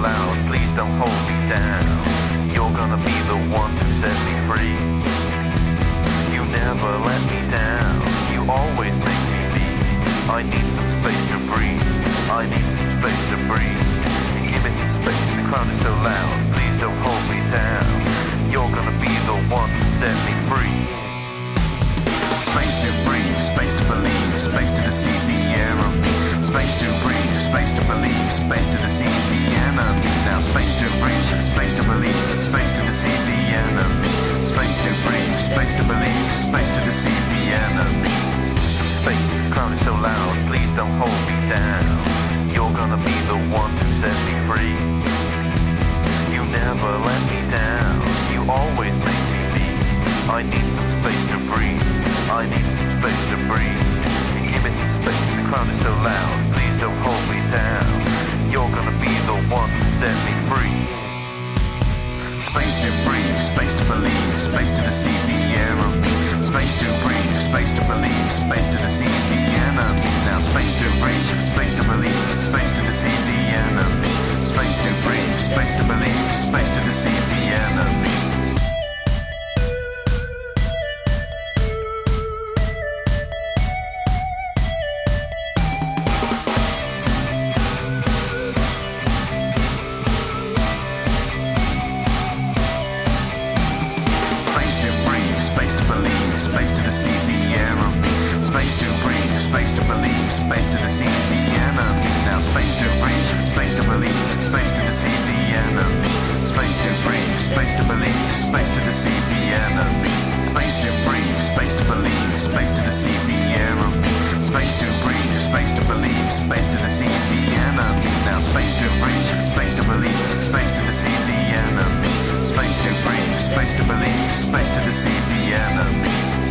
loud, please don't hold me down. You're gonna be the one to set me free. You never let me down, you always make me leave. I need some space to breathe, I need some space to breathe. Give me some space, the crowd is so loud, please don't hold me down. You're gonna be the one to set me free. Space to breathe, space to believe, space to deceive the air of me, space to breathe, space space to deceive the enemy. Now space to breathe, space to believe, space to deceive the enemy. Space to breathe, space to believe, space to deceive the enemy. Space, crowd is so loud. Please don't hold me down. You're gonna be the one to set me free. You never let me down. You always make me leave. I need some space to breathe. I need some space to breathe. One set me free. Space to breathe, space to believe, space to deceive the enemy. Space to breathe, space to believe, space to deceive the enemy. Now space to breathe, space to believe, space to deceive the enemy. Space to breathe, space to believe, space to deceive the enemy. Space to believe, space to deceive the enemy. Space to breathe, space to believe, space to deceive the enemy. Now space to breathe, space to believe, space to deceive the enemy. Space to breathe, space to believe, space to deceive the enemy. Space to breathe, space to believe, space to deceive the enemy. Space to breathe, space to believe, space to deceive the enemy. Space to believe, space to deceive the enemy.